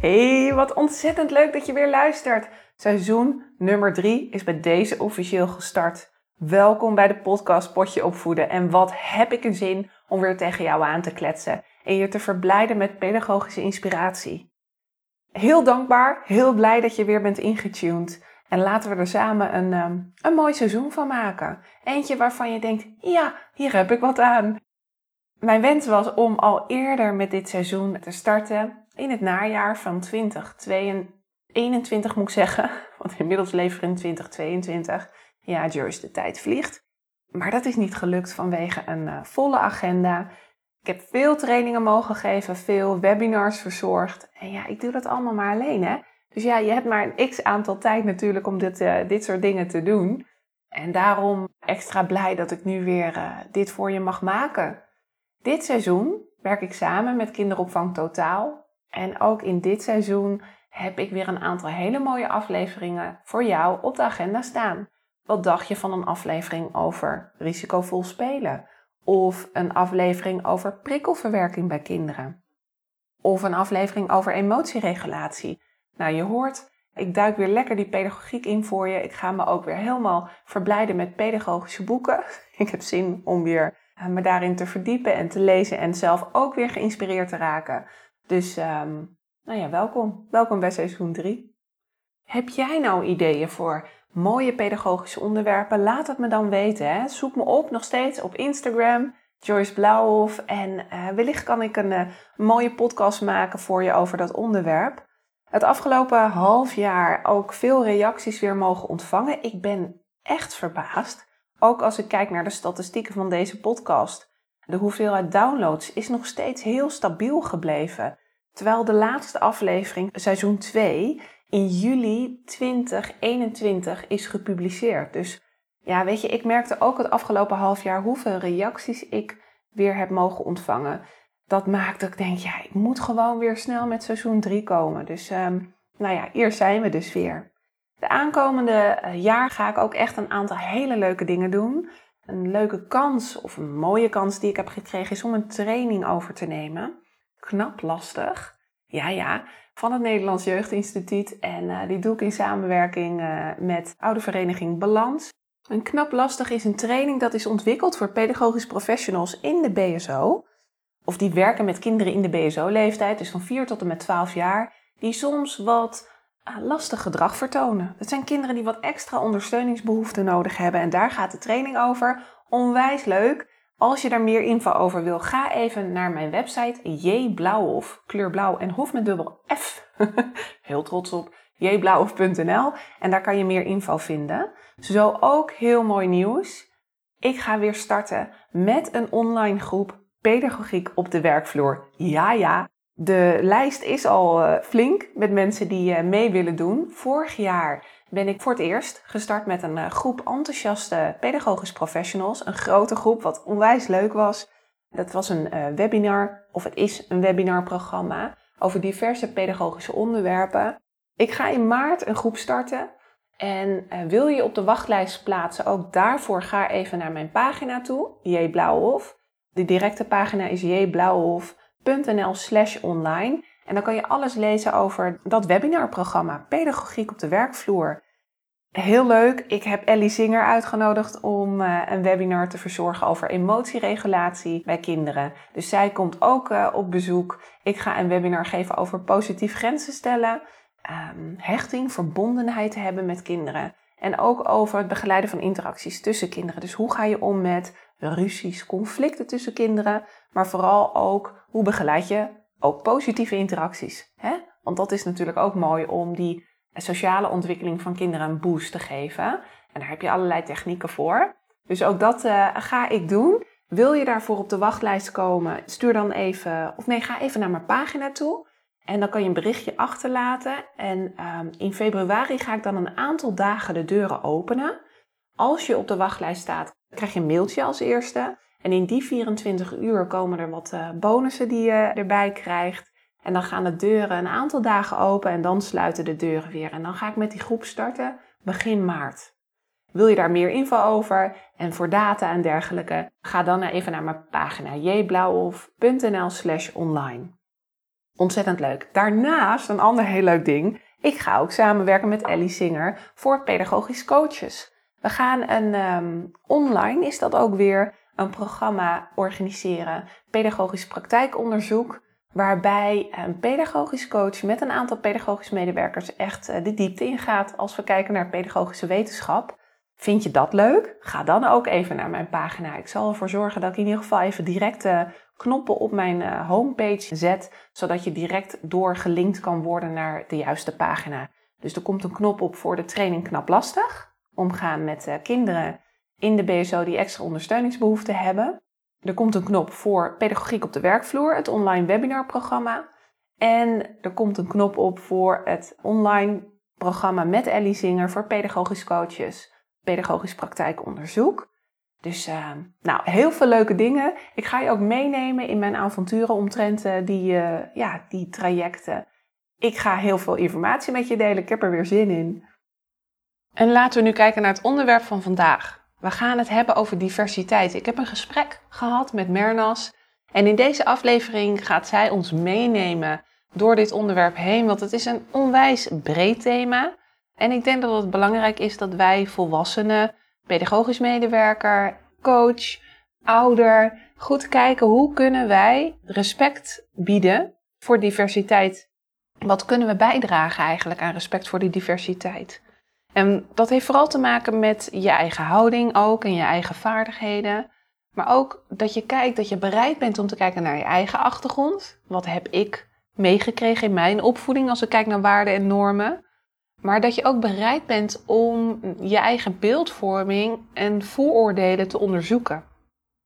Hey, wat ontzettend leuk dat je weer luistert. Seizoen nummer 3 is bij deze officieel gestart. Welkom bij de podcast Potje Opvoeden. En wat heb ik een zin om weer tegen jou aan te kletsen en je te verblijden met pedagogische inspiratie. Heel dankbaar, heel blij dat je weer bent ingetuned. En laten we er samen een, um, een mooi seizoen van maken. Eentje waarvan je denkt, ja, hier heb ik wat aan. Mijn wens was om al eerder met dit seizoen te starten in het najaar van 2021 moet ik zeggen. Want inmiddels leven we in 2022. Ja, Joyce, de tijd vliegt. Maar dat is niet gelukt vanwege een uh, volle agenda. Ik heb veel trainingen mogen geven, veel webinars verzorgd. En ja, ik doe dat allemaal maar alleen, hè. Dus ja, je hebt maar een x aantal tijd natuurlijk om dit, uh, dit soort dingen te doen. En daarom extra blij dat ik nu weer uh, dit voor je mag maken. Dit seizoen werk ik samen met Kinderopvang Totaal en ook in dit seizoen heb ik weer een aantal hele mooie afleveringen voor jou op de agenda staan. Wat dacht je van een aflevering over risicovol spelen? Of een aflevering over prikkelverwerking bij kinderen? Of een aflevering over emotieregulatie? Nou, je hoort, ik duik weer lekker die pedagogiek in voor je. Ik ga me ook weer helemaal verblijden met pedagogische boeken. Ik heb zin om weer eh, me daarin te verdiepen en te lezen en zelf ook weer geïnspireerd te raken. Dus um, nou ja, welkom. Welkom bij seizoen 3. Heb jij nou ideeën voor mooie pedagogische onderwerpen? Laat het me dan weten. Hè? Zoek me op nog steeds op Instagram, Joyce Blauwhof. En uh, wellicht kan ik een uh, mooie podcast maken voor je over dat onderwerp. Het afgelopen half jaar ook veel reacties weer mogen ontvangen. Ik ben echt verbaasd. Ook als ik kijk naar de statistieken van deze podcast. De hoeveelheid downloads is nog steeds heel stabiel gebleven. Terwijl de laatste aflevering, seizoen 2, in juli 2021 is gepubliceerd. Dus ja, weet je, ik merkte ook het afgelopen half jaar hoeveel reacties ik weer heb mogen ontvangen. Dat maakt dat ik denk, ja, ik moet gewoon weer snel met seizoen 3 komen. Dus um, nou ja, hier zijn we dus weer. De aankomende eh, jaar ga ik ook echt een aantal hele leuke dingen doen. Een leuke kans of een mooie kans die ik heb gekregen is om een training over te nemen. Knap lastig. Ja, ja, van het Nederlands Jeugdinstituut. En uh, die doe ik in samenwerking uh, met oude vereniging Balans. Een knap lastig is een training dat is ontwikkeld voor pedagogisch professionals in de BSO. Of die werken met kinderen in de BSO-leeftijd, dus van 4 tot en met 12 jaar. Die soms wat lastig gedrag vertonen. Dat zijn kinderen die wat extra ondersteuningsbehoeften nodig hebben. En daar gaat de training over. Onwijs leuk. Als je daar meer info over wil, ga even naar mijn website jblauwhof, kleurblauw en hof met dubbel F. heel trots op jblauwhof.nl en daar kan je meer info vinden. Zo ook heel mooi nieuws. Ik ga weer starten met een online groep pedagogiek op de werkvloer. Ja, ja. De lijst is al uh, flink met mensen die uh, mee willen doen. Vorig jaar ben ik voor het eerst gestart met een uh, groep enthousiaste pedagogisch professionals. Een grote groep, wat onwijs leuk was. Dat was een webinar, of het is een webinarprogramma over diverse pedagogische onderwerpen. Ik ga in maart een groep starten. En wil je op de wachtlijst plaatsen, ook daarvoor ga even naar mijn pagina toe, J. Blauwhof. De directe pagina is nl slash online. En dan kan je alles lezen over dat webinarprogramma Pedagogiek op de werkvloer. Heel leuk. Ik heb Ellie Zinger uitgenodigd om uh, een webinar te verzorgen over emotieregulatie bij kinderen. Dus zij komt ook uh, op bezoek. Ik ga een webinar geven over positief grenzen stellen, um, hechting, verbondenheid hebben met kinderen. En ook over het begeleiden van interacties tussen kinderen. Dus hoe ga je om met ruzies, conflicten tussen kinderen, maar vooral ook hoe begeleid je ook positieve interacties. Hè? Want dat is natuurlijk ook mooi om die sociale ontwikkeling van kinderen een boost te geven. En daar heb je allerlei technieken voor. Dus ook dat uh, ga ik doen. Wil je daarvoor op de wachtlijst komen? Stuur dan even, of nee, ga even naar mijn pagina toe. En dan kan je een berichtje achterlaten. En um, in februari ga ik dan een aantal dagen de deuren openen. Als je op de wachtlijst staat, krijg je een mailtje als eerste. En in die 24 uur komen er wat uh, bonussen die je erbij krijgt. En dan gaan de deuren een aantal dagen open en dan sluiten de deuren weer. En dan ga ik met die groep starten begin maart. Wil je daar meer info over en voor data en dergelijke, ga dan even naar mijn pagina jblauwhof.nl slash online. Ontzettend leuk. Daarnaast een ander heel leuk ding. Ik ga ook samenwerken met Ellie Singer voor pedagogisch coaches. We gaan een um, online, is dat ook weer, een programma organiseren. Pedagogisch praktijkonderzoek. Waarbij een pedagogisch coach met een aantal pedagogische medewerkers echt eh, de diepte ingaat als we kijken naar pedagogische wetenschap. Vind je dat leuk? Ga dan ook even naar mijn pagina. Ik zal ervoor zorgen dat ik in ieder geval even directe knoppen op mijn eh, homepage zet, zodat je direct doorgelinkt kan worden naar de juiste pagina. Dus er komt een knop op voor de training Knap Lastig. Omgaan met uh, kinderen in de BSO die extra ondersteuningsbehoeften hebben. Er komt een knop voor Pedagogiek op de werkvloer, het online webinarprogramma. En er komt een knop op voor het online programma met Ellie Zinger voor pedagogisch coaches, pedagogisch praktijkonderzoek. Dus uh, nou, heel veel leuke dingen. Ik ga je ook meenemen in mijn avonturen omtrent uh, die, uh, ja, die trajecten. Ik ga heel veel informatie met je delen. Ik heb er weer zin in. En laten we nu kijken naar het onderwerp van vandaag. We gaan het hebben over diversiteit. Ik heb een gesprek gehad met Mernas. En in deze aflevering gaat zij ons meenemen door dit onderwerp heen. Want het is een onwijs breed thema. En ik denk dat het belangrijk is dat wij volwassenen, pedagogisch medewerker, coach, ouder, goed kijken hoe kunnen wij respect bieden voor diversiteit. Wat kunnen we bijdragen eigenlijk aan respect voor die diversiteit? En dat heeft vooral te maken met je eigen houding ook en je eigen vaardigheden. Maar ook dat je kijkt, dat je bereid bent om te kijken naar je eigen achtergrond. Wat heb ik meegekregen in mijn opvoeding als ik kijk naar waarden en normen? Maar dat je ook bereid bent om je eigen beeldvorming en vooroordelen te onderzoeken.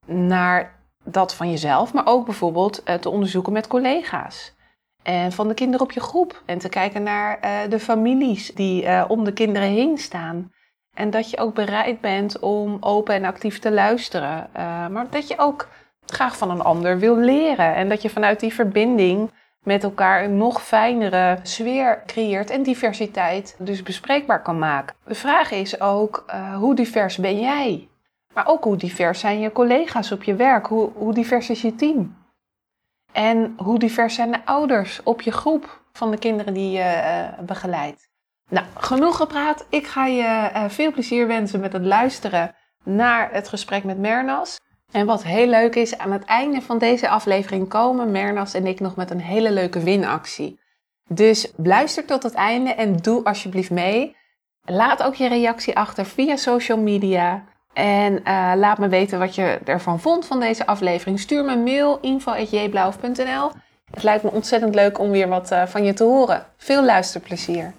Naar dat van jezelf, maar ook bijvoorbeeld eh, te onderzoeken met collega's. En van de kinderen op je groep. En te kijken naar uh, de families die uh, om de kinderen heen staan. En dat je ook bereid bent om open en actief te luisteren. Maar dat je ook graag van een ander wil leren. En dat je vanuit die verbinding met elkaar een nog fijnere sfeer creëert en diversiteit dus bespreekbaar kan maken. De vraag is ook, hoe divers ben jij? Maar ook hoe divers zijn je collega's op je werk? Hoe, hoe divers is je team? En hoe divers zijn de ouders op je groep van de kinderen die je uh, begeleidt? Nou, genoeg gepraat. Ik ga je uh, veel plezier wensen met het luisteren naar het gesprek met Mernas. En wat heel leuk is, aan het einde van deze aflevering komen Mernas en ik nog met een hele leuke winactie. Dus luister tot het einde en doe alsjeblieft mee. Laat ook je reactie achter via social media. En uh, laat me weten wat je ervan vond van deze aflevering. Stuur me een mail info.jblauw.nl. Het lijkt me ontzettend leuk om weer wat uh, van je te horen. Veel luisterplezier.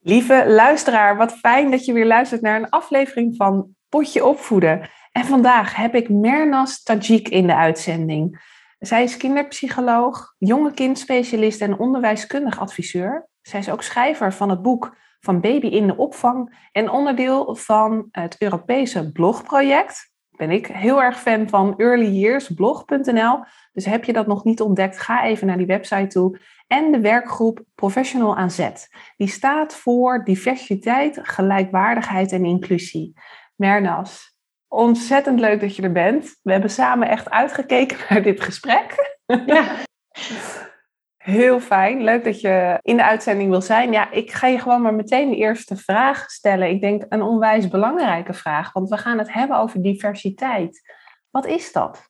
Lieve luisteraar, wat fijn dat je weer luistert naar een aflevering van Potje Opvoeden. En vandaag heb ik Mernas Tajik in de uitzending. Zij is kinderpsycholoog, jonge kindspecialist en onderwijskundig adviseur. Zij is ook schrijver van het boek van baby in de opvang en onderdeel van het Europese blogproject. Ben ik heel erg fan van earlyyearsblog.nl. Dus heb je dat nog niet ontdekt, ga even naar die website toe. En de werkgroep Professional aan Zet. Die staat voor diversiteit, gelijkwaardigheid en inclusie. Mernas, ontzettend leuk dat je er bent. We hebben samen echt uitgekeken naar dit gesprek. Ja. Heel fijn. Leuk dat je in de uitzending wil zijn. Ja, ik ga je gewoon maar meteen de eerste vraag stellen. Ik denk een onwijs belangrijke vraag, want we gaan het hebben over diversiteit. Wat is dat?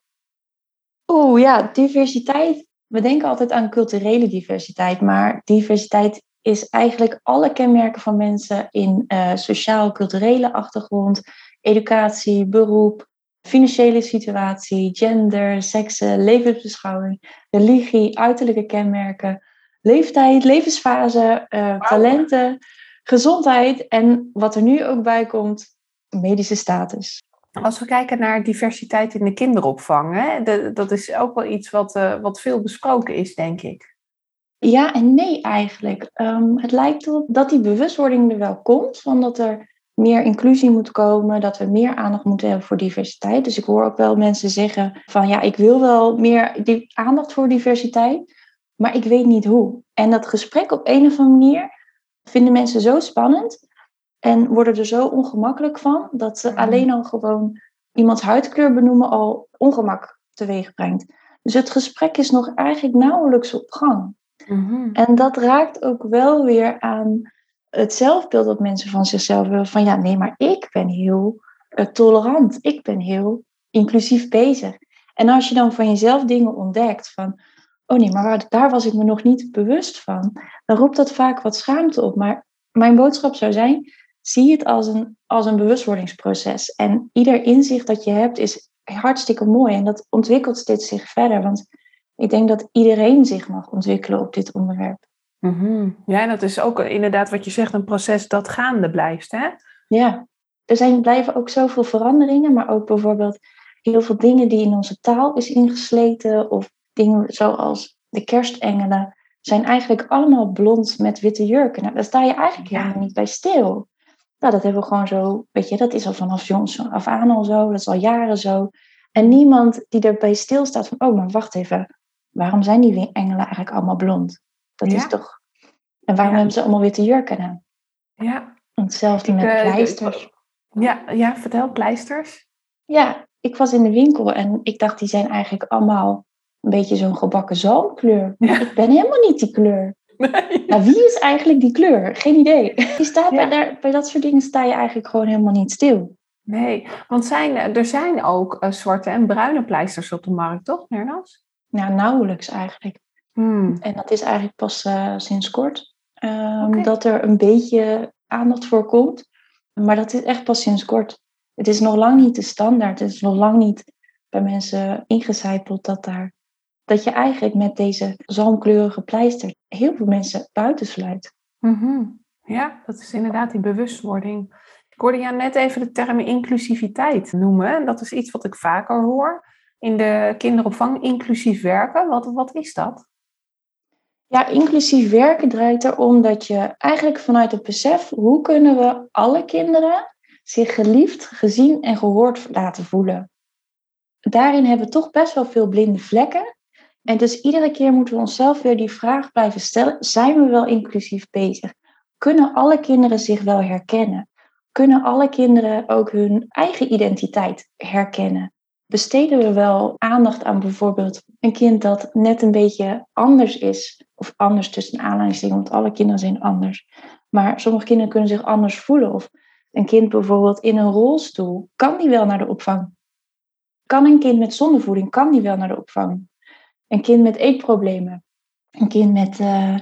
Oeh, ja, diversiteit. We denken altijd aan culturele diversiteit, maar diversiteit is eigenlijk alle kenmerken van mensen in uh, sociaal-culturele achtergrond, educatie, beroep, financiële situatie, gender, seksen, levensbeschouwing, religie, uiterlijke kenmerken, leeftijd, levensfase, uh, talenten, gezondheid en wat er nu ook bij komt, medische status. Als we kijken naar diversiteit in de kinderopvang, hè, dat is ook wel iets wat, uh, wat veel besproken is, denk ik. Ja en nee eigenlijk. Um, het lijkt erop dat die bewustwording er wel komt, van dat er meer inclusie moet komen, dat we meer aandacht moeten hebben voor diversiteit. Dus ik hoor ook wel mensen zeggen van ja, ik wil wel meer die aandacht voor diversiteit, maar ik weet niet hoe. En dat gesprek op een of andere manier vinden mensen zo spannend en worden er zo ongemakkelijk van dat ze alleen al gewoon iemands huidkleur benoemen al ongemak teweeg brengt. Dus het gesprek is nog eigenlijk nauwelijks op gang. Mm-hmm. En dat raakt ook wel weer aan het zelfbeeld dat mensen van zichzelf hebben. Van ja, nee, maar ik ben heel uh, tolerant. Ik ben heel inclusief bezig. En als je dan van jezelf dingen ontdekt van, oh nee, maar daar was ik me nog niet bewust van, dan roept dat vaak wat schaamte op. Maar mijn boodschap zou zijn, zie het als een, als een bewustwordingsproces. En ieder inzicht dat je hebt is hartstikke mooi en dat ontwikkelt steeds zich verder. Want ik denk dat iedereen zich mag ontwikkelen op dit onderwerp. Mm Ja, en dat is ook inderdaad wat je zegt, een proces dat gaande blijft. Hè? Ja, er zijn, blijven ook zoveel veranderingen, maar ook bijvoorbeeld heel veel dingen die in onze taal is ingesleten, of dingen zoals de kerstengelen, zijn eigenlijk allemaal blond met witte jurken. Nou, daar sta je eigenlijk helemaal niet bij stil. Nou, dat hebben we gewoon zo, weet je, dat is al vanaf jongs af aan al zo, dat is al jaren zo. En niemand die erbij stilstaat van, oh, maar wacht even, waarom zijn die engelen eigenlijk allemaal blond? Dat is toch... En waarom hebben ze allemaal witte jurken aan? Ja. Hetzelfde met uh, pleisters. Ja, ja, vertel, pleisters. Ja, ik was in de winkel en ik dacht, die zijn eigenlijk allemaal een beetje zo'n gebakken zalmkleur. Maar ik ben helemaal niet die kleur. Nee. Nou, wie is eigenlijk die kleur? Geen idee. Je staat bij, daar, bij dat soort dingen sta je eigenlijk gewoon helemaal niet stil. Nee, want zijn, er zijn ook uh, zwarte en bruine pleisters op de markt, toch, Nernas? Nou, nauwelijks eigenlijk. Hmm. En dat is eigenlijk pas uh, sinds kort. Um, Dat er een beetje aandacht voor komt. Maar dat is echt pas sinds kort. Het is nog lang niet de standaard. Het is nog lang niet bij mensen ingecijpeld dat, daar, dat je eigenlijk met deze zalmkleurige pleister heel veel mensen buitensluit. Mm Ja, dat is inderdaad die bewustwording. Ik hoorde jou net even de term inclusiviteit noemen. En dat is iets wat ik vaker hoor in de kinderopvang. Inclusief werken, wat, wat is dat? Ja, inclusief werken draait erom dat je eigenlijk vanuit het besef, hoe kunnen we alle kinderen zich geliefd, gezien en gehoord laten voelen. Daarin hebben we toch best wel veel blinde vlekken. En dus iedere keer moeten we onszelf weer die vraag blijven stellen, zijn we wel inclusief bezig? Kunnen alle kinderen zich wel herkennen? Kunnen alle kinderen ook hun eigen identiteit herkennen? Besteden we wel aandacht aan bijvoorbeeld een kind dat net een beetje anders is. Of anders tussen aanhalingstekens, want alle kinderen zijn anders. Maar sommige kinderen kunnen zich anders voelen. Of een kind bijvoorbeeld in een rolstoel, kan die wel naar de opvang? Kan een kind met zondevoeding, kan die wel naar de opvang? Een kind met eetproblemen. Een kind met, uh,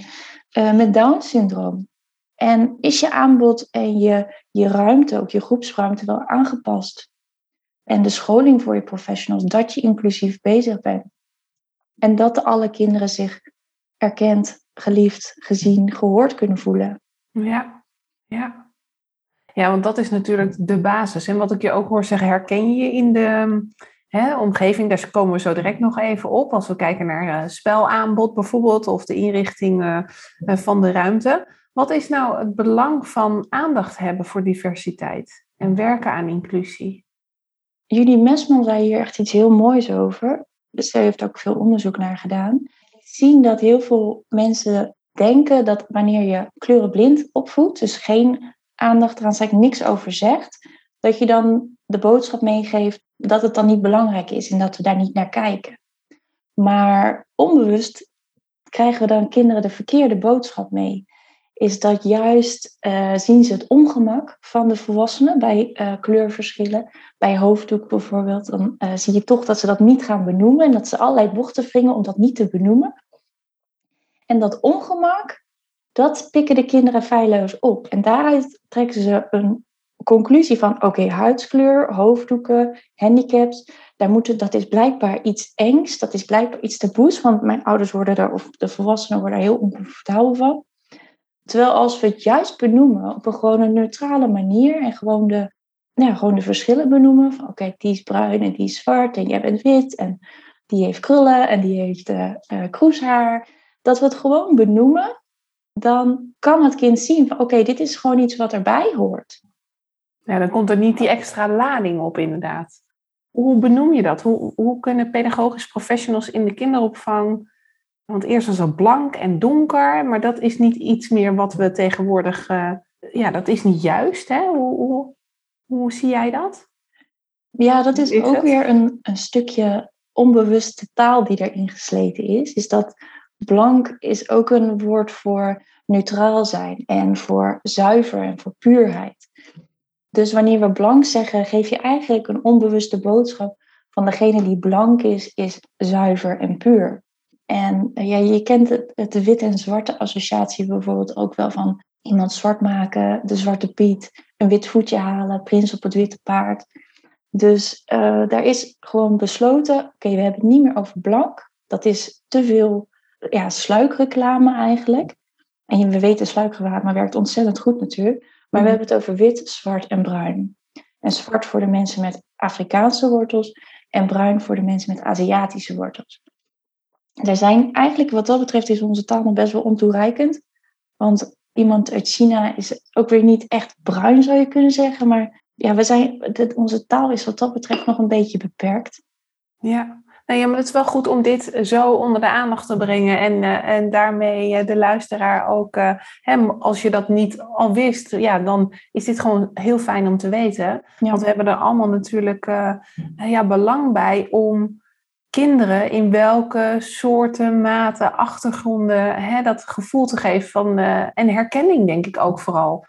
uh, met Down-syndroom. En is je aanbod en je, je ruimte, ook je groepsruimte, wel aangepast en de scholing voor je professionals, dat je inclusief bezig bent. En dat alle kinderen zich erkend, geliefd, gezien, gehoord kunnen voelen. Ja, ja. Ja, want dat is natuurlijk de basis. En wat ik je ook hoor zeggen, herken je in de hè, omgeving, daar komen we zo direct nog even op. Als we kijken naar uh, spelaanbod bijvoorbeeld, of de inrichting uh, van de ruimte. Wat is nou het belang van aandacht hebben voor diversiteit en werken aan inclusie? Julie Mesman zei hier echt iets heel moois over. Dus zij heeft ook veel onderzoek naar gedaan. Zien dat heel veel mensen denken dat wanneer je kleurenblind opvoedt, dus geen aandacht eraan zegt, niks over zegt, dat je dan de boodschap meegeeft dat het dan niet belangrijk is en dat we daar niet naar kijken. Maar onbewust krijgen we dan kinderen de verkeerde boodschap mee is dat juist uh, zien ze het ongemak van de volwassenen bij uh, kleurverschillen. Bij hoofddoek bijvoorbeeld, dan uh, zie je toch dat ze dat niet gaan benoemen en dat ze allerlei bochten wringen om dat niet te benoemen. En dat ongemak, dat pikken de kinderen feilloos op. En daaruit trekken ze een conclusie van, oké, huidskleur, hoofddoeken, handicaps, daar moeten, dat is blijkbaar iets engs, dat is blijkbaar iets taboes, want mijn ouders worden daar, of de volwassenen worden daar heel oncomfortabel van. Terwijl als we het juist benoemen op een gewoon een neutrale manier en gewoon de ja, gewoon de verschillen benoemen. Van oké, die is bruin en die is zwart en jij bent wit en die heeft krullen en die heeft uh, uh, kroeshaar. Dat we het gewoon benoemen, dan kan het kind zien van oké, dit is gewoon iets wat erbij hoort. Ja, dan komt er niet die extra lading op inderdaad. Hoe benoem je dat? Hoe, hoe kunnen pedagogische professionals in de kinderopvang... Want eerst was het blank en donker, maar dat is niet iets meer wat we tegenwoordig... Uh, ja, dat is niet juist, hè? Hoe, hoe, hoe zie jij dat? Ja, dat is, ook weer een, een stukje onbewuste taal die erin gesleten is. Is dat blank is ook een woord voor neutraal zijn en voor zuiver en voor puurheid. Dus wanneer we blank zeggen, geef je eigenlijk een onbewuste boodschap van degene die blank is, is zuiver en puur. En eh, ja, je kent het, het wit en zwarte associatie bijvoorbeeld ook wel van iemand zwart maken, de zwarte Piet, een wit voetje halen, prins op het witte paard. Dus uh, daar is gewoon besloten, oké, we hebben het niet meer over blank. Dat is te veel ja, sluikreclame eigenlijk. En we weten, sluikreclame werkt ontzettend goed natuurlijk. Maar we mhm. hebben het over wit, zwart en bruin. En zwart voor de mensen met Afrikaanse wortels en bruin voor de mensen met Aziatische wortels. Er zijn eigenlijk, wat dat betreft, is onze taal nog best wel ontoereikend. Want iemand uit China is ook weer niet echt bruin, zou je kunnen zeggen. Maar ja, we zijn, onze taal is wat dat betreft nog een beetje beperkt. Ja. Nou ja, maar het is wel goed om dit zo onder de aandacht te brengen en, uh, en daarmee uh, de luisteraar ook, uh, als je dat niet al wist, ja, dan is dit gewoon heel fijn om te weten. Want we hebben er allemaal natuurlijk ja, belang bij om kinderen in welke soorten, maten, achtergronden hè, dat gevoel te geven van, en herkenning denk ik ook vooral.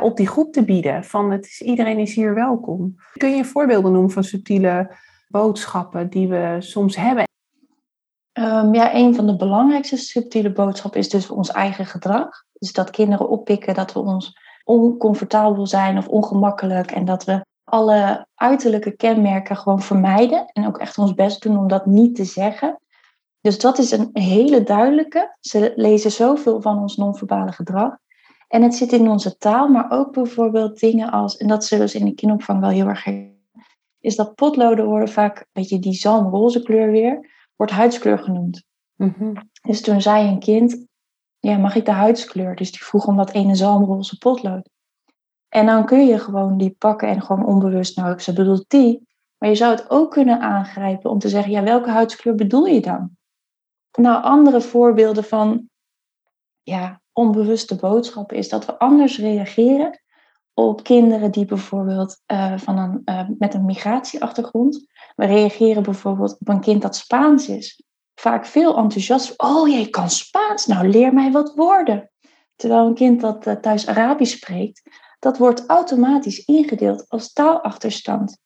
op die groep te bieden. Van het is, iedereen is hier welkom. Kun je voorbeelden noemen van subtiele boodschappen die we soms hebben? Um, ja, een van de belangrijkste subtiele boodschappen is dus ons eigen gedrag. Dus dat kinderen oppikken dat we ons oncomfortabel zijn of ongemakkelijk en dat we alle uiterlijke kenmerken gewoon vermijden en ook echt ons best doen om dat niet te zeggen. Dus dat is een hele duidelijke. Ze lezen zoveel van ons non-verbale gedrag. En het zit in onze taal, maar ook bijvoorbeeld dingen als, en dat zullen ze in de kinderopvang wel heel erg is dat potloden worden vaak, een beetje die zalmroze kleur weer, wordt huidskleur genoemd. Mhm. Dus toen zei een kind, ja, mag ik de huidskleur? Dus die vroeg om dat ene zalmroze potlood. En dan kun je gewoon die pakken en gewoon onbewust, nou, ze bedoelt die. Maar je zou het ook kunnen aangrijpen om te zeggen, ja, welke huidskleur bedoel je dan? Nou, andere voorbeelden van ja, onbewuste boodschappen is dat we anders reageren op kinderen die bijvoorbeeld uh, van een, uh, met een migratieachtergrond. We reageren bijvoorbeeld op een kind dat Spaans is. Vaak veel enthousiast. Oh, jij kan Spaans, nou leer mij wat woorden. Terwijl een kind dat uh, thuis Arabisch spreekt, dat wordt automatisch ingedeeld als taalachterstand.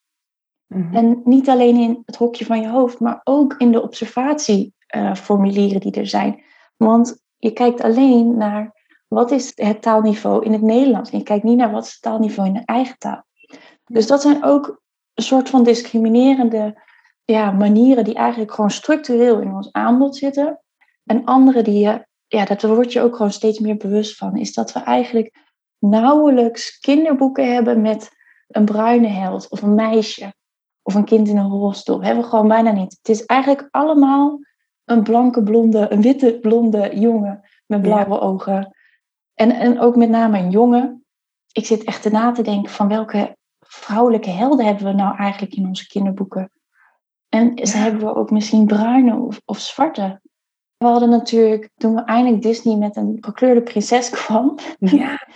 Mm En niet alleen in het hokje van je hoofd, maar ook in de observatieformulieren die er zijn. Want je kijkt alleen naar wat is het taalniveau in het Nederlands? En je kijkt niet naar wat is het taalniveau in de eigen taal. Dus dat zijn ook een soort van discriminerende ja, manieren die eigenlijk gewoon structureel in ons aanbod zitten. En andere die je, ja, dat word je ook gewoon steeds meer bewust van, is dat we eigenlijk nauwelijks kinderboeken hebben met een bruine held of een meisje of een kind in een rolstoel. Dat hebben we gewoon bijna niet. Het is eigenlijk allemaal een blanke blonde, een witte blonde jongen met blauwe ogen en, en ook met name een jongen. Ik zit echt na te denken van welke vrouwelijke helden hebben we nou eigenlijk in onze kinderboeken. En ze hebben we ook misschien bruine of, of zwarte. We hadden natuurlijk, toen we eindelijk Disney met een gekleurde prinses kwam, ja.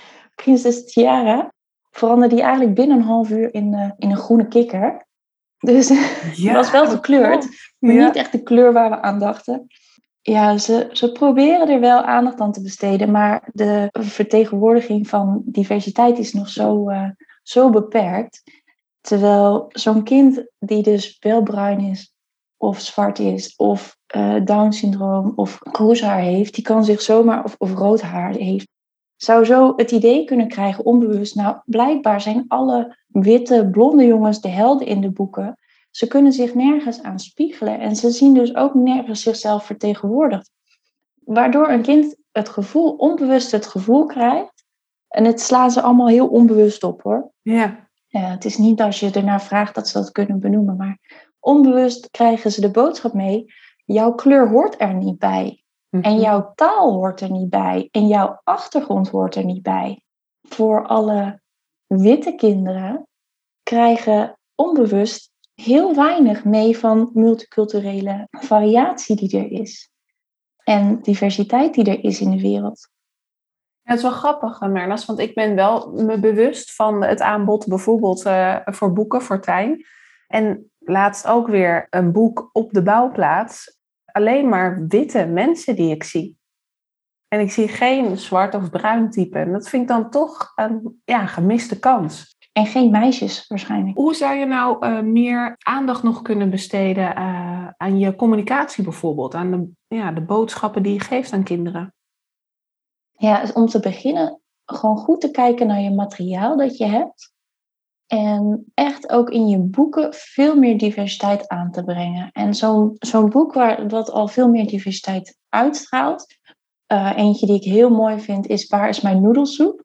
Prinses Tiara, veranderde die eigenlijk binnen een half uur in, uh, in een groene kikker. Dus ja, was wel gekleurd, maar niet echt de kleur waar we aan dachten ja, ze, ze proberen er wel aandacht aan te besteden, maar de vertegenwoordiging van diversiteit is nog zo, uh, zo beperkt. Terwijl zo'n kind die dus wel bruin is, of zwart is, of uh, Down-syndroom, of kroeshaar heeft, die kan zich zomaar, of, of rood haar heeft, zou zo het idee kunnen krijgen, onbewust, nou, blijkbaar zijn alle witte, blonde jongens de helden in de boeken. Ze kunnen zich nergens aan spiegelen en ze zien dus ook nergens zichzelf vertegenwoordigd. Waardoor een kind het gevoel, onbewust het gevoel krijgt, en het slaan ze allemaal heel onbewust op hoor. Ja. het is niet als je ernaar vraagt dat ze dat kunnen benoemen, maar onbewust krijgen ze de boodschap mee: jouw kleur hoort er niet bij. En mhm. jouw taal hoort er niet bij. En jouw achtergrond hoort er niet bij. Voor alle witte kinderen krijgen onbewust heel weinig mee van multiculturele variatie die er is. En diversiteit die er is in de wereld. Ja, het is wel grappig, Mernas, want ik ben wel me bewust van het aanbod bijvoorbeeld uh, voor boeken voor Tijn. En laatst ook weer een boek op de bouwplaats. Alleen maar witte mensen die ik zie. En ik zie geen zwart of bruin type. En dat vind ik dan toch een ja, gemiste kans. En geen meisjes waarschijnlijk. Hoe zou je nou uh, meer aandacht nog kunnen besteden uh, aan je communicatie bijvoorbeeld? Aan de, ja, de boodschappen die je geeft aan kinderen? Ja, om te beginnen gewoon goed te kijken naar je materiaal dat je hebt. En echt ook in je boeken veel meer diversiteit aan te brengen. En zo'n zo'n boek waar, wat al veel meer diversiteit uitstraalt. Uh, eentje die ik heel mooi vind is Waar is mijn noedelsoep?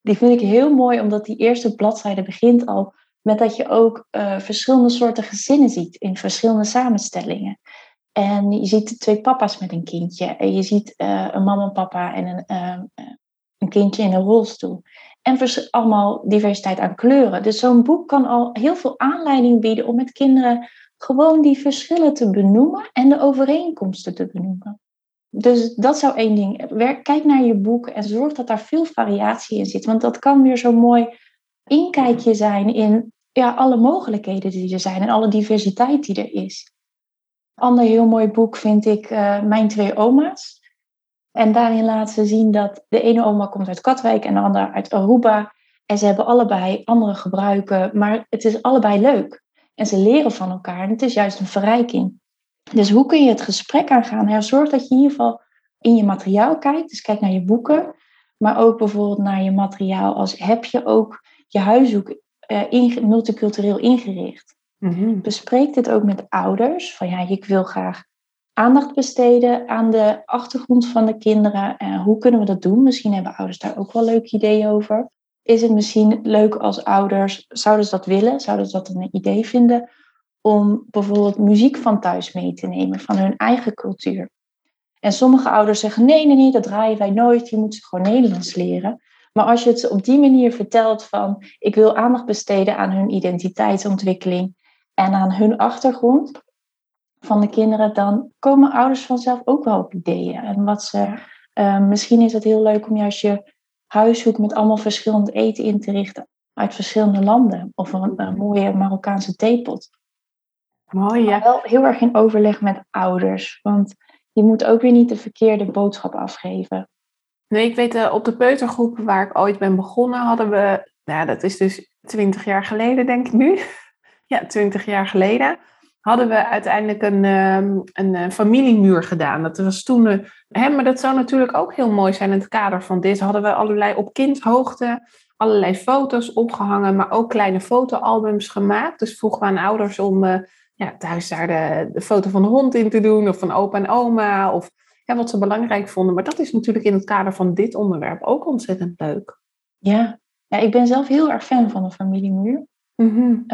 Die vind ik heel mooi omdat die eerste bladzijde begint al met dat je ook uh, verschillende soorten gezinnen ziet in verschillende samenstellingen. En je ziet twee papa's met een kindje. En je ziet uh, een mama en papa en een, een kindje in een rolstoel. En allemaal diversiteit aan kleuren. Dus zo'n boek kan al heel veel aanleiding bieden om met kinderen gewoon die verschillen te benoemen en de overeenkomsten te benoemen. Dus dat zou één ding. Kijk naar je boek en zorg dat daar veel variatie in zit. Want dat kan weer zo'n mooi inkijkje zijn in ja, alle mogelijkheden die er zijn en alle diversiteit die er is. Ander heel mooi boek vind ik uh, Mijn twee oma's. En daarin laten ze zien dat de ene oma komt uit Katwijk en de andere uit Aruba. En ze hebben allebei andere gebruiken, maar het is allebei leuk. En ze leren van elkaar en het is juist een verrijking. Dus hoe kun je het gesprek aangaan? Ja, zorg dat je in ieder geval in je materiaal kijkt. Dus kijk naar je boeken, maar ook bijvoorbeeld naar je materiaal als heb je ook je huishoek uh, multicultureel ingericht. Mm Bespreek dit ook met ouders. Van ja, ik wil graag aandacht besteden aan de achtergrond van de kinderen. En hoe kunnen we dat doen? Misschien hebben ouders daar ook wel leuke ideeën over. Is het misschien leuk als ouders, zouden ze dat willen? Zouden ze dat een idee vinden? Om bijvoorbeeld muziek van thuis mee te nemen, van hun eigen cultuur. En sommige ouders zeggen: nee, nee, nee, dat draaien wij nooit. Je moet ze gewoon Nederlands leren. Maar als je het op die manier vertelt van ik wil aandacht besteden aan hun identiteitsontwikkeling en aan hun achtergrond van de kinderen, dan komen ouders vanzelf ook wel op ideeën. En wat ze, uh, misschien is het heel leuk om juist je huishoek met allemaal verschillend eten in te richten uit verschillende landen. Of een, mooie Marokkaanse theepot. Mooi, ja. Maar wel heel erg in overleg met ouders. Want je moet ook weer niet de verkeerde boodschap afgeven. Nee, ik weet, uh, op de peutergroep waar ik ooit ben begonnen, hadden we, nou, dat is dus twintig jaar geleden, denk ik nu ja, twintig jaar geleden, hadden we uiteindelijk een, ehm, een, eh, familiemuur gedaan. Dat was toen, uh, hè, maar dat zou natuurlijk ook heel mooi zijn in het kader van dit. Hadden we allerlei op kindhoogte allerlei foto's opgehangen, maar ook kleine fotoalbums gemaakt. Dus vroegen we aan ouders om uh, ja, thuis daar de, de, foto van de hond in te doen, of van opa en oma, of wat ze belangrijk vonden. Maar dat is natuurlijk in het kader van dit onderwerp ook ontzettend leuk. Ja, ja ik ben zelf heel erg fan van een familiemuur. Mm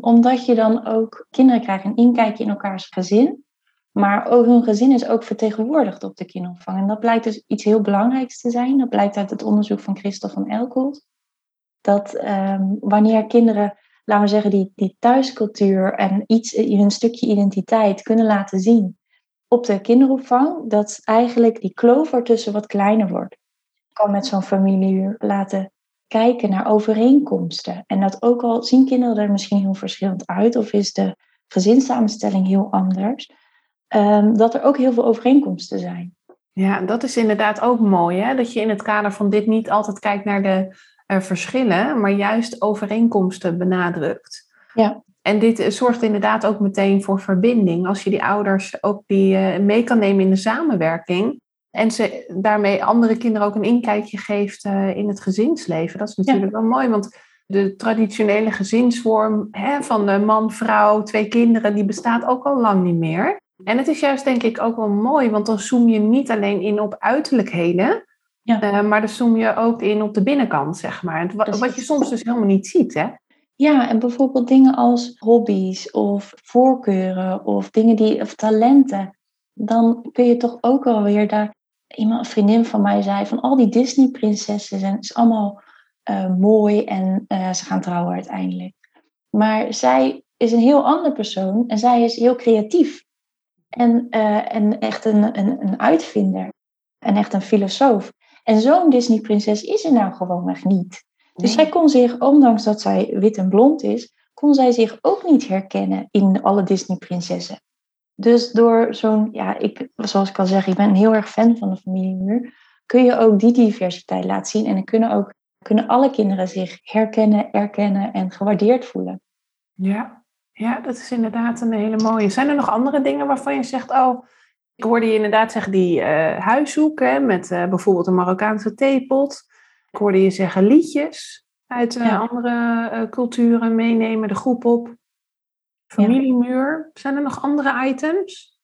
omdat je dan ook kinderen krijgt een inkijkje in elkaars gezin. Maar ook hun gezin is ook vertegenwoordigd op de kinderopvang. En dat blijkt dus iets heel belangrijks te zijn. Dat blijkt uit het onderzoek van Christophe van Elkold. Dat um, wanneer kinderen, laten we zeggen, die, die thuiscultuur en iets, hun stukje identiteit kunnen laten zien op de kinderopvang, dat eigenlijk die kloof ertussen wat kleiner wordt. Kan met zo'n familie laten kijken naar overeenkomsten. En dat ook al zien kinderen er misschien heel verschillend uit, of is de gezinssamenstelling heel anders, ehm, dat er ook heel veel overeenkomsten zijn. Ja, dat is inderdaad ook mooi, hè? dat je in het kader van dit niet altijd kijkt naar de uh, verschillen, maar juist overeenkomsten benadrukt. Ja. En dit eh, zorgt inderdaad ook meteen voor verbinding. Als je die ouders ook die, uh, mee kan nemen in de samenwerking, en ze daarmee andere kinderen ook een inkijkje geeft uh, in het gezinsleven. Dat is natuurlijk wel mooi, want de traditionele gezinsvorm hè, van de man, vrouw, twee kinderen, die bestaat ook al lang niet meer. En het is juist denk ik ook wel mooi, want dan zoom je niet alleen in op uiterlijkheden, ja. uh, maar dan zoom je ook in op de binnenkant, zeg maar. Wat, wat je soms dus helemaal niet ziet, hè? Ja, en bijvoorbeeld dingen als hobby's of voorkeuren of dingen die, of talenten. Dan kun je toch ook alweer daar. Iemand, een vriendin van mij zei van al die Disney-prinsessen zijn is allemaal uh, mooi en uh, ze gaan trouwen uiteindelijk. Maar zij is een heel ander persoon en zij is heel creatief. En, uh, en echt een, een, een uitvinder. En echt een filosoof. En zo'n Disney-prinses is er nou gewoonweg niet. Dus zij kon zich, ondanks dat zij wit en blond is, kon zij zich ook niet herkennen in alle Disney-prinsessen. Dus door zo'n, ja, ik, zoals ik al zeg, ik ben heel erg fan van de familiemuur, kun je ook die diversiteit laten zien. En dan kunnen ook kunnen alle kinderen zich herkennen, erkennen en gewaardeerd voelen. Ja, ja, dat is inderdaad een hele mooie. Zijn er nog andere dingen waarvan je zegt, oh, ik hoorde je inderdaad zeggen die uh, huishoeken met uh, bijvoorbeeld een Marokkaanse theepot. Ik hoorde je zeggen liedjes uit uh, andere culturen meenemen, de groep op. Familiemuur. Zijn er nog andere items?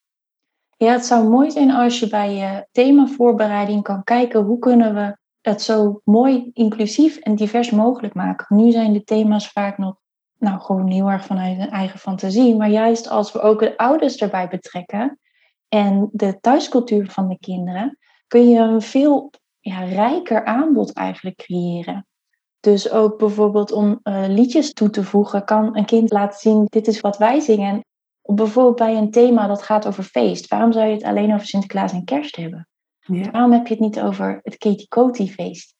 Ja, het zou mooi zijn als je bij je themavoorbereiding kan kijken hoe kunnen we het zo mooi, inclusief en divers mogelijk maken. Nu zijn de thema's vaak nog nou, gewoon heel erg vanuit een eigen fantasie. Maar juist als we ook de ouders erbij betrekken en de thuiscultuur van de kinderen, kun je een veel ja, rijker aanbod eigenlijk creëren. Dus ook bijvoorbeeld om uh, liedjes toe te voegen, kan een kind laten zien, dit is wat wij zingen. Bijvoorbeeld bij een thema dat gaat over feest. Waarom zou je het alleen over Sinterklaas en kerst hebben? Ja. Waarom heb je het niet over het Katie feest?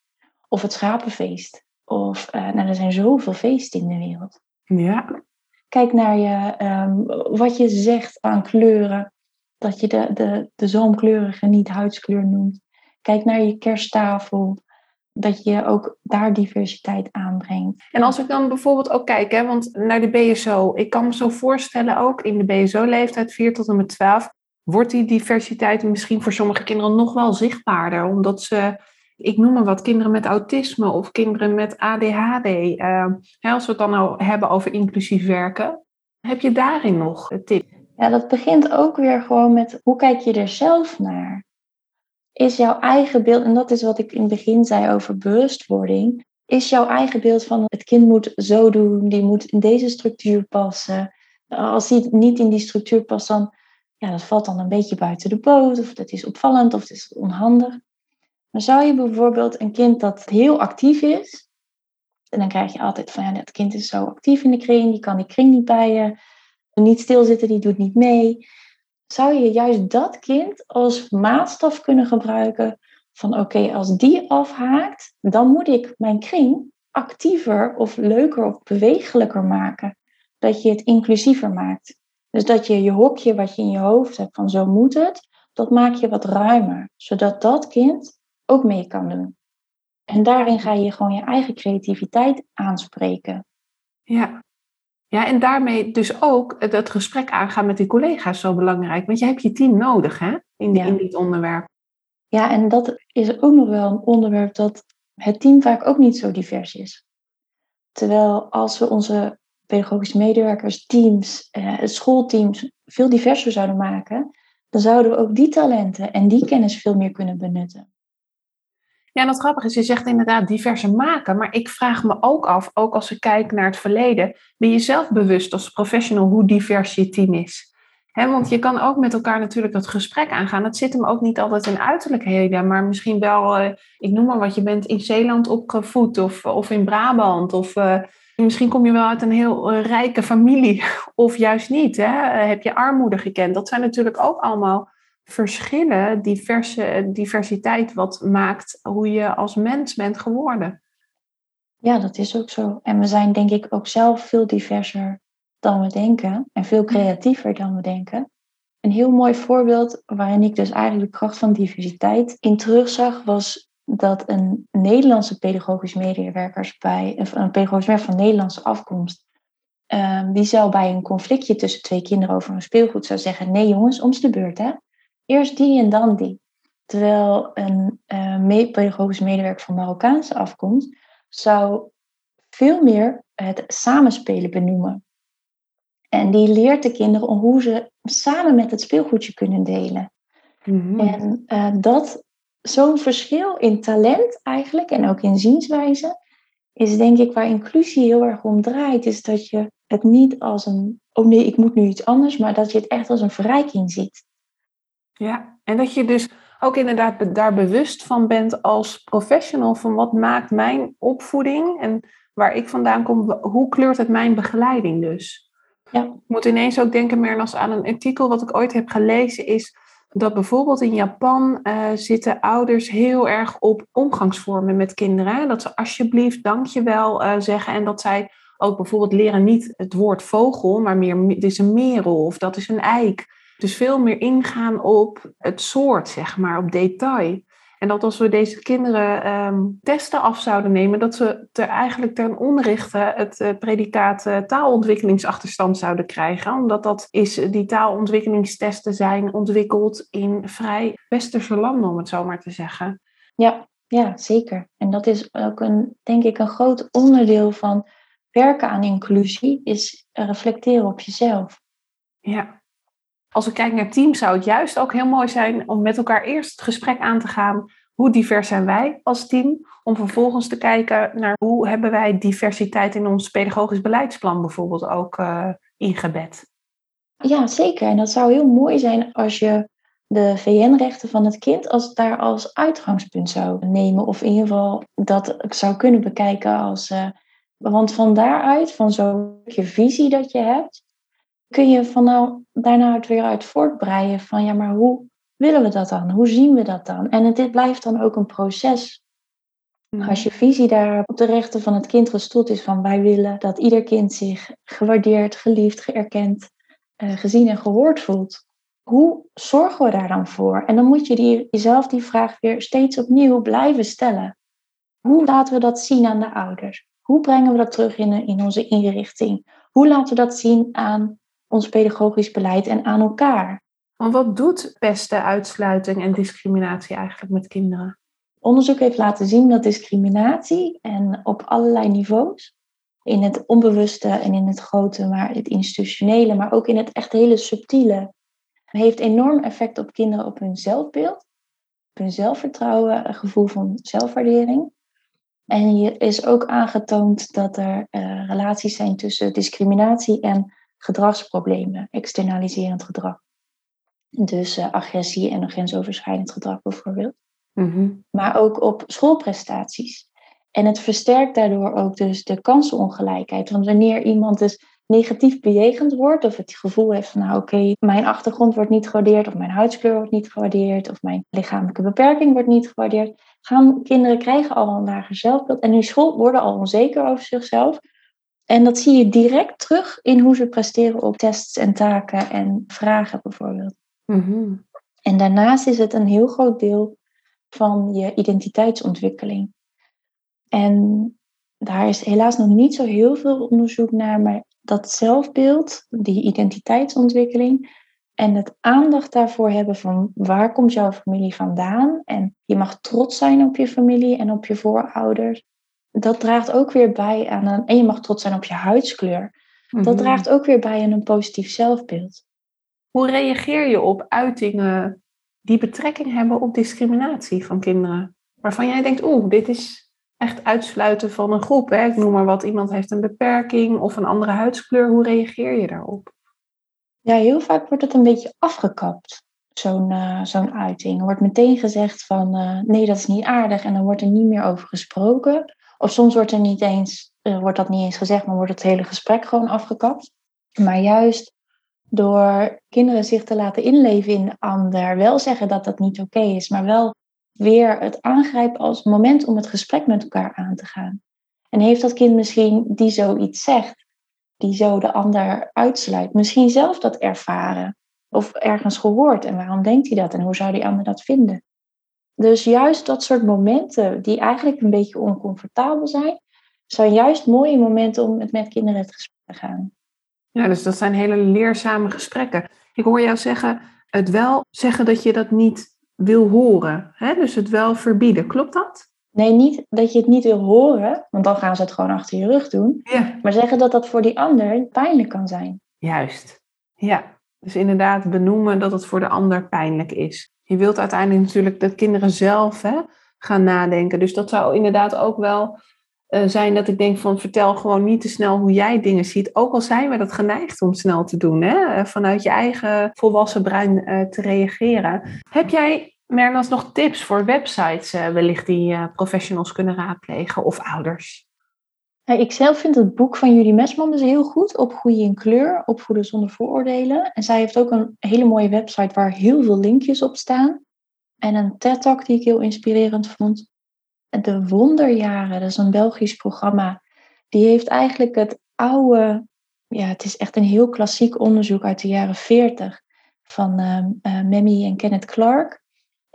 Of het schapenfeest? Of, uh, nou, er zijn zoveel feesten in de wereld. Ja. Kijk naar je, um, wat je zegt aan kleuren. Dat je de, de, de zoomkleurige niet huidskleur noemt. Kijk naar je kersttafel. Dat je ook daar diversiteit aanbrengt. En als ik dan bijvoorbeeld ook kijk, hè, want naar de BSO. Ik kan me zo voorstellen ook in de BSO-leeftijd 4 tot en met 12 wordt die diversiteit misschien voor sommige kinderen nog wel zichtbaarder. Omdat ze, ik noem maar wat, kinderen met autisme of kinderen met ADHD. Uh, als we het dan nou hebben over inclusief werken. Heb je daarin nog een tip? Ja, dat begint ook weer gewoon met hoe kijk je er zelf naar? Is jouw eigen beeld, en dat is wat ik in het begin zei over bewustwording, is jouw eigen beeld van het kind moet zo doen, die moet in deze structuur passen. Als die niet in die structuur past, dan ja, dat valt dan een beetje buiten de boot, of dat is opvallend, of het is onhandig. Maar zou je bijvoorbeeld een kind dat heel actief is, en dan krijg je altijd van, ja, dat kind is zo actief in de kring, die kan die kring niet bij je, niet stilzitten, die doet niet mee. Zou je juist dat kind als maatstaf kunnen gebruiken van, oké, als die afhaakt, dan moet ik mijn kring actiever of leuker of bewegelijker maken. Dat je het inclusiever maakt. Dus dat je je hokje wat je in je hoofd hebt van zo moet het, dat maak je wat ruimer, zodat dat kind ook mee kan doen. En daarin ga je gewoon je eigen creativiteit aanspreken. Ja. Ja, en daarmee dus ook het gesprek aangaan met die collega's zo belangrijk. Want je hebt je team nodig hè, in, in dit onderwerp. Ja, en dat is ook nog wel een onderwerp dat het team vaak ook niet zo divers is. Terwijl als we onze pedagogische medewerkers, teams, eh, schoolteams veel diverser zouden maken, dan zouden we ook die talenten en die kennis veel meer kunnen benutten. Ja, en wat grappig is, je zegt inderdaad diverser maken, maar ik vraag me ook af, ook als ik kijk naar het verleden, ben je zelf bewust als professional hoe divers je team is? Want je kan ook met elkaar natuurlijk dat gesprek aangaan. Dat zit hem ook niet altijd in uiterlijkheden, maar misschien wel, uh, ik noem maar wat, je bent in Zeeland opgevoed of, of in Brabant of uh, Misschien kom je wel uit een heel eh, rijke familie, of juist niet. Hè? Eh, heb je armoede gekend? Dat zijn natuurlijk ook allemaal verschillen, diverse, diversiteit, wat maakt hoe je als mens bent geworden. Ja, dat is ook zo. En we zijn denk ik ook zelf veel diverser dan we denken en veel creatiever dan we denken. Een heel mooi voorbeeld waarin ik dus eigenlijk de kracht van diversiteit in terugzag was dat een Nederlandse pedagogisch medewerkers bij een pedagogisch medewerker van Nederlandse afkomst, um, die zou bij een conflictje tussen twee kinderen over een speelgoed zou zeggen: nee jongens, om de beurt hè. Eerst die en dan die. Terwijl een uh, pedagogisch medewerker van Marokkaanse afkomst zou veel meer het samenspelen benoemen. En die leert de kinderen om hoe ze samen met het speelgoedje kunnen delen. Mm-hmm. En uh, dat zo'n verschil in talent eigenlijk en ook in zienswijze is denk ik waar inclusie heel erg om draait, is dat je het niet als een, oh nee, ik moet nu iets anders, maar dat je het echt als een verrijking ziet. Ja, en dat je dus ook inderdaad daar bewust van bent als professional van wat maakt mijn opvoeding en waar ik vandaan kom, hoe kleurt het mijn begeleiding dus? Ja. Ik moet ineens ook denken, Mernas, aan een artikel wat ik ooit heb gelezen, is dat bijvoorbeeld in Japan uh, zitten ouders heel erg op omgangsvormen met kinderen. Dat ze alsjeblieft, dankjewel uh, zeggen en dat zij ook bijvoorbeeld leren niet het woord vogel, maar meer, dit is een merel of dat is een eik. Dus veel meer ingaan op het soort, zeg maar, op detail. En dat als we deze kinderen ehm, testen af zouden nemen, dat ze er eigenlijk ten onrechte het uh, predicaat uh, taalontwikkelingsachterstand zouden krijgen. Omdat dat is, die taalontwikkelingstesten zijn ontwikkeld in vrij westerse landen, om het zo maar te zeggen. Ja, ja, zeker. En dat is ook een, denk ik, een groot onderdeel van werken aan inclusie, is reflecteren op jezelf. Ja, als ik kijk naar teams, zou het juist ook heel mooi zijn om met elkaar eerst het gesprek aan te gaan. Hoe divers zijn wij als team? Om vervolgens te kijken naar hoe hebben wij diversiteit in ons pedagogisch beleidsplan bijvoorbeeld ook uh, ingebed. Ja, zeker. En dat zou heel mooi zijn als je de VN-rechten van het kind als daar als uitgangspunt zou nemen. Of in ieder geval dat zou kunnen bekijken als. Uh, want van daaruit, van zo'n visie dat je hebt, kun je van nou, daarna het weer uit voortbreien van ja, maar hoe willen we dat dan? Hoe zien we dat dan? En het, dit blijft dan ook een proces. Mhm. Als je visie daar op de rechten van het kind gestoeld is van wij willen dat ieder kind zich gewaardeerd, geliefd, geërkend, uh, gezien en gehoord voelt. Hoe zorgen we daar dan voor? En dan moet je die, jezelf die vraag weer steeds opnieuw blijven stellen. Hoe laten we dat zien aan de ouders? Hoe brengen we dat terug in, in onze inrichting? Hoe laten we dat zien aan ons pedagogisch beleid en aan elkaar. Want wat doet pesten, uitsluiting en discriminatie eigenlijk met kinderen? Onderzoek heeft laten zien dat discriminatie en op allerlei niveaus, in het onbewuste en in het grote, maar het institutionele, maar ook in het echt hele subtiele, heeft enorm effect op kinderen op hun zelfbeeld, op hun zelfvertrouwen, een gevoel van zelfwaardering. En hier is ook aangetoond dat er uh, relaties zijn tussen discriminatie en gedragsproblemen, externaliserend gedrag. Dus uh, agressie en grensoverschrijdend gedrag bijvoorbeeld. Mhm. Maar ook op schoolprestaties. En het versterkt daardoor ook dus de kansenongelijkheid. Want wanneer iemand dus negatief bejegend wordt, of het gevoel heeft van nou oké, mijn achtergrond wordt niet gewaardeerd, of mijn huidskleur wordt niet gewaardeerd, of mijn lichamelijke beperking wordt niet gewaardeerd, gaan kinderen krijgen al een lager zelfbeeld en in school worden al onzeker over zichzelf. En dat zie je direct terug in hoe ze presteren op tests en taken en vragen bijvoorbeeld. Mhm. En daarnaast is het een heel groot deel van je identiteitsontwikkeling. En daar is helaas nog niet zo heel veel onderzoek naar, maar dat zelfbeeld, die identiteitsontwikkeling en het aandacht daarvoor hebben van waar komt jouw familie vandaan en je mag trots zijn op je familie en op je voorouders dat draagt ook weer bij aan een. En je mag trots zijn op je huidskleur. Dat mhm. draagt ook weer bij aan een positief zelfbeeld. Hoe reageer je op uitingen die betrekking hebben op discriminatie van kinderen? Waarvan jij denkt, oeh, dit is echt uitsluiten van een groep. Hè? Ik noem maar wat, iemand heeft een beperking of een andere huidskleur. Hoe reageer je daarop? Ja, heel vaak wordt het een beetje afgekapt, zo'n uh, zo'n uiting. Er wordt meteen gezegd van, uh, nee, dat is niet aardig. En dan wordt er niet meer over gesproken. Of soms wordt er niet eens, uh, wordt dat niet eens gezegd, maar wordt het hele gesprek gewoon afgekapt. Maar juist door kinderen zich te laten inleven in de ander, wel zeggen dat dat niet oké is, maar wel weer het aangrijpen als moment om het gesprek met elkaar aan te gaan. En heeft dat kind misschien die zoiets zegt, die zo de ander uitsluit, misschien zelf dat ervaren of ergens gehoord en waarom denkt hij dat en hoe zou die ander dat vinden? Dus juist dat soort momenten, die eigenlijk een beetje oncomfortabel zijn, zijn juist mooie momenten om met kinderen het gesprek te gaan. Ja, dus dat zijn hele leerzame gesprekken. Ik hoor jou zeggen, het wel zeggen dat je dat niet wil horen. Hè? Dus het wel verbieden. Klopt dat? Nee, niet dat je het niet wil horen, want dan gaan ze het gewoon achter je rug doen. Ja. Maar zeggen dat dat voor die ander pijnlijk kan zijn. Juist. Ja, dus inderdaad benoemen dat het voor de ander pijnlijk is je wilt uiteindelijk natuurlijk dat kinderen zelf hè, gaan nadenken. Dus dat zou inderdaad ook wel eh, zijn dat ik denk van vertel gewoon niet te snel hoe jij dingen ziet. Ook al zijn we dat geneigd om snel te doen, hè? Eh, vanuit je eigen volwassen brein uh, te reageren. Heb jij, Mernas, nog tips voor websites wellicht die professionals kunnen raadplegen of ouders? Ik zelf vind het boek van Judy Mesman dus heel goed. Opgroeien in kleur, opvoeden zonder vooroordelen. En zij heeft ook een hele mooie website waar heel veel linkjes op staan. En een TED-talk die ik heel inspirerend vond. De Wonderjaren, dat is een Belgisch programma. Die heeft eigenlijk het oude, ja, het is echt een heel klassiek onderzoek uit de jaren 40 van uh, en Kenneth Clark.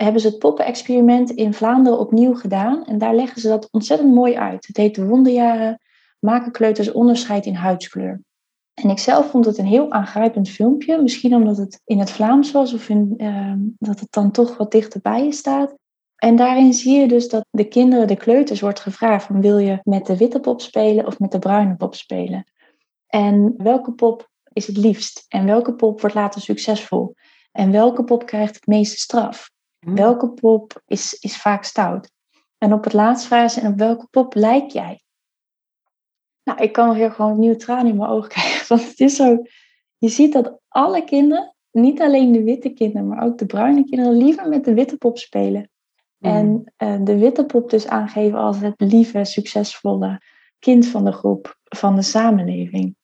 Hebben ze het poppenexperiment in Vlaanderen opnieuw gedaan en daar leggen ze dat ontzettend mooi uit. Het heet de Wonderjaren, maken kleuters onderscheid in huidskleur. En ik zelf vond het een heel aangrijpend filmpje. Misschien omdat het in het Vlaams was of uh, dat het dan toch wat dichterbij je staat. En daarin zie je dus dat de kinderen, de kleuters, wordt gevraagd van wil je met de witte pop spelen of met de bruine pop spelen? En welke pop is het liefst? En welke pop wordt later succesvol? En welke pop krijgt het meeste straf? Hmm. Welke pop is, is vaak stout? En op het laatst vragen ze, en op welke pop lijk jij? Nou, ik kan weer gewoon nieuw traan in mijn ogen krijgen. Want het is zo, je ziet dat alle kinderen, niet alleen de witte kinderen, maar ook de bruine kinderen, liever met de witte pop spelen. Mm. En uh, de witte pop dus aangeven als het lieve, succesvolle kind van de groep, van de samenleving.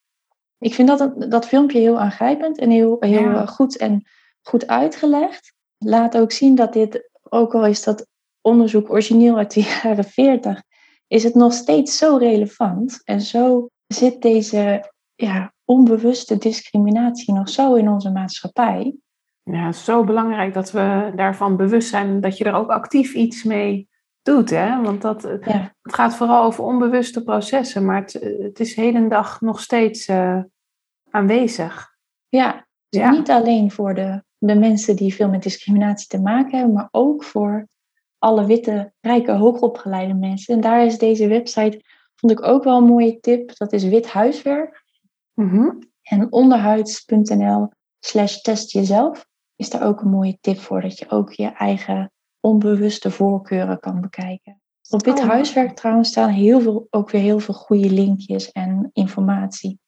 Ik vind dat, dat filmpje heel aangrijpend en heel, heel goed en goed uitgelegd. Laat ook zien dat dit, ook al is dat onderzoek origineel uit de jaren 40, is het nog steeds zo relevant. En zo zit deze ja, onbewuste discriminatie nog zo in onze maatschappij. Ja, zo belangrijk dat we daarvan bewust zijn dat je er ook actief iets mee doet. Hè? Want dat, het gaat vooral over onbewuste processen, maar het, het is hedendag nog steeds uh, aanwezig. Ja, ja, niet alleen voor de, de mensen die veel met discriminatie te maken hebben, maar ook voor alle witte, rijke, hoogopgeleide mensen. En daar is deze website, vond ik ook wel een mooie tip. Dat is wit huiswerk. Mm En onderhuids.nl slash test jezelf is daar ook een mooie tip voor. Dat je ook je eigen onbewuste voorkeuren kan bekijken. Op wit oh. huiswerk trouwens staan heel veel, ook weer heel veel goede linkjes en informatie.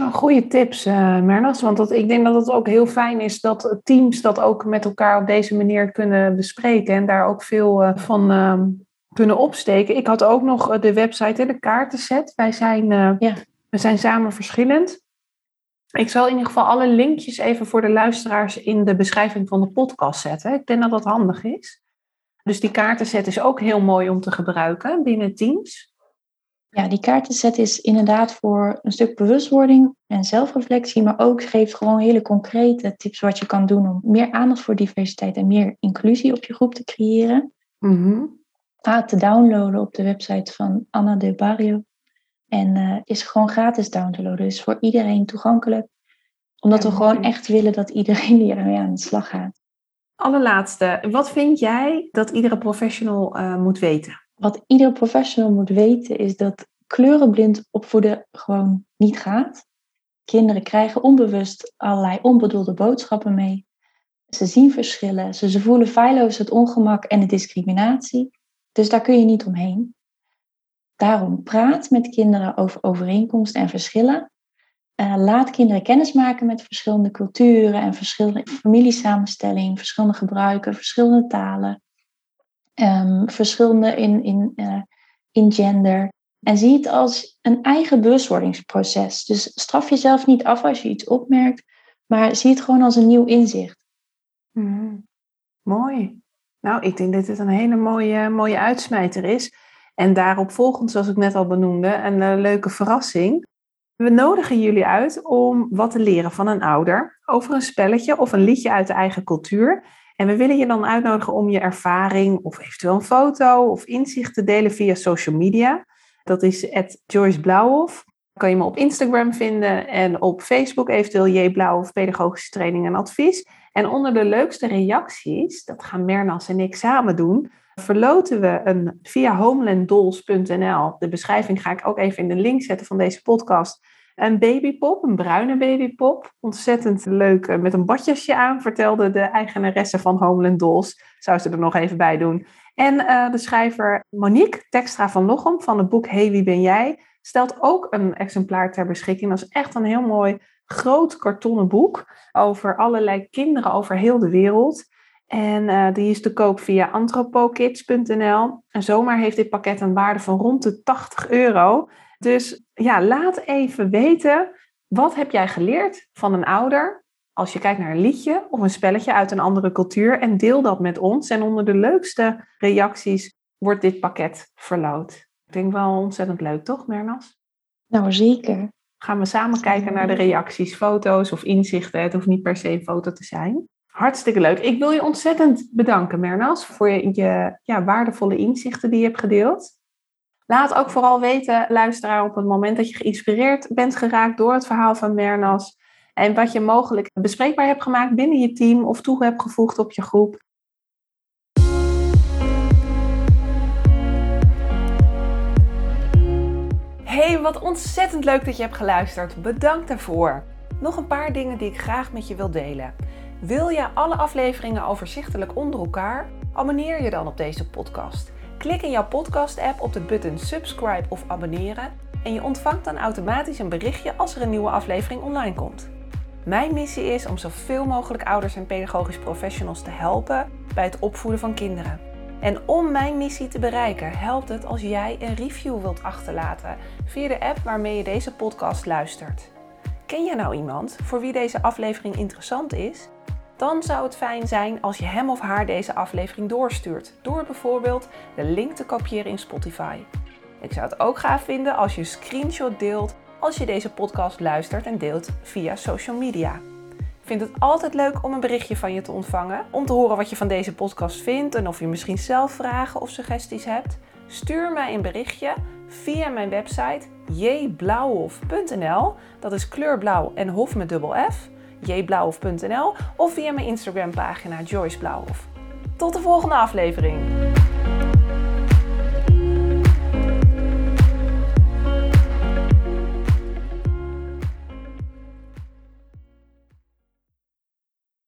Nou, goede tips, uh, Mernas. Want dat, ik denk dat het ook heel fijn is dat teams dat ook met elkaar op deze manier kunnen bespreken. En daar ook veel uh, van uh, kunnen opsteken. Ik had ook nog eh, de website, de kaartenset. Wij zijn, ja. we zijn samen verschillend. Ik zal in ieder geval alle linkjes even voor de luisteraars in de beschrijving van de podcast zetten. Ik denk dat dat handig is. Dus die kaartenset is ook heel mooi om te gebruiken binnen Teams. Ja, die kaartenset is inderdaad voor een stuk bewustwording en zelfreflectie, maar ook geeft gewoon hele concrete tips wat je kan doen om meer aandacht voor diversiteit en meer inclusie op je groep te creëren. Mm te downloaden op de website van Anna de Barrio. En uh, is gewoon gratis downloaden, dus voor iedereen toegankelijk. Omdat we gewoon echt willen dat iedereen hiermee aan de slag gaat. Allerlaatste, wat vind jij dat iedere professional uh, moet weten? Wat iedere professional moet weten is dat kleurenblind opvoeden gewoon niet gaat. Kinderen krijgen onbewust allerlei onbedoelde boodschappen mee. Ze zien verschillen, ze, voelen feilloos het ongemak en de discriminatie. Dus daar kun je niet omheen. Daarom praat met kinderen over overeenkomsten en verschillen. Uh, laat kinderen kennis maken met verschillende culturen en verschillende familiesamenstelling, verschillende gebruiken, verschillende talen um, verschillende in, in, uh, in gender. En zie het als een eigen bewustwordingsproces. Dus straf jezelf niet af als je iets opmerkt, maar zie het gewoon als een nieuw inzicht. Mm, mooi. Nou, ik denk dat dit een hele mooie, mooie uitsmijter is. En daarop volgend, zoals ik net al benoemde, een uh, leuke verrassing. We nodigen jullie uit om wat te leren van een ouder over een spelletje of een liedje uit de eigen cultuur. En we willen je dan uitnodigen om je ervaring of eventueel een foto of inzicht te delen via social media. Dat is Joyce Blauwhof. Kan je me op Instagram vinden en op Facebook eventueel J Blauwhof Pedagogische Training en Advies. En onder de leukste reacties, dat gaan Mernas en ik samen doen, verloten we een via homelanddolls.nl. De beschrijving ga ik ook even in de link zetten van deze podcast Een babypop, een bruine babypop. Ontzettend leuk, eh, met een badjasje aan, vertelde de eigenaresse van Homeland Dolls. Zou ze er nog even bij doen. En uh, de schrijver Monique Textra van Lochem van het boek Hey, wie ben jij? stelt ook een exemplaar ter beschikking. Dat is echt een heel mooi groot kartonnen boek over allerlei kinderen over heel de wereld. En uh, die is te koop via anthropokids.nl. En zomaar heeft dit pakket een waarde van rond de 80 euro. Dus ja, laat even weten, wat heb jij geleerd van een ouder als je kijkt naar een liedje of een spelletje uit een andere cultuur en deel dat met ons. En onder de leukste reacties wordt dit pakket verloot. Ik denk wel ontzettend leuk, toch, Mernas? Nou, zeker. Gaan we samen kijken naar de reacties, foto's of inzichten. Het hoeft niet per se een foto te zijn. Hartstikke leuk. Ik wil je ontzettend bedanken, Mernas, voor je, je ja, waardevolle inzichten die je hebt gedeeld. Laat ook vooral weten, luisteraar, op het moment dat je geïnspireerd bent geraakt door het verhaal van Mernas. En wat je mogelijk bespreekbaar hebt gemaakt binnen je team of toe hebt gevoegd op je groep. Hey, wat ontzettend leuk dat je hebt geluisterd. Bedankt daarvoor. Nog een paar dingen die ik graag met je wil delen. Wil je alle afleveringen overzichtelijk onder elkaar? Abonneer je dan op deze podcast. Klik in jouw podcast-app op de button subscribe of abonneren en je ontvangt dan automatisch een berichtje als er een nieuwe aflevering online komt. Mijn missie is om zoveel mogelijk ouders en pedagogisch professionals te helpen bij het opvoeden van kinderen. En om mijn missie te bereiken, helpt het als jij een review wilt achterlaten via de app waarmee je deze podcast luistert. Ken jij nou iemand voor wie deze aflevering interessant is? Dan zou het fijn zijn als je hem of haar deze aflevering doorstuurt, door bijvoorbeeld de link te kopiëren in Spotify. Ik zou het ook gaaf vinden als je een screenshot deelt als je deze podcast luistert en deelt via social media. Ik vind het altijd leuk om een berichtje van je te ontvangen, om te horen wat je van deze podcast vindt en of je misschien zelf vragen of suggesties hebt. Stuur mij een berichtje via mijn website jblauwhof.nl. Dat is kleurblauw en hof met dubbel F. jblauwhof.nl of via mijn Instagram pagina Joyce Blauwhof. Tot de volgende aflevering.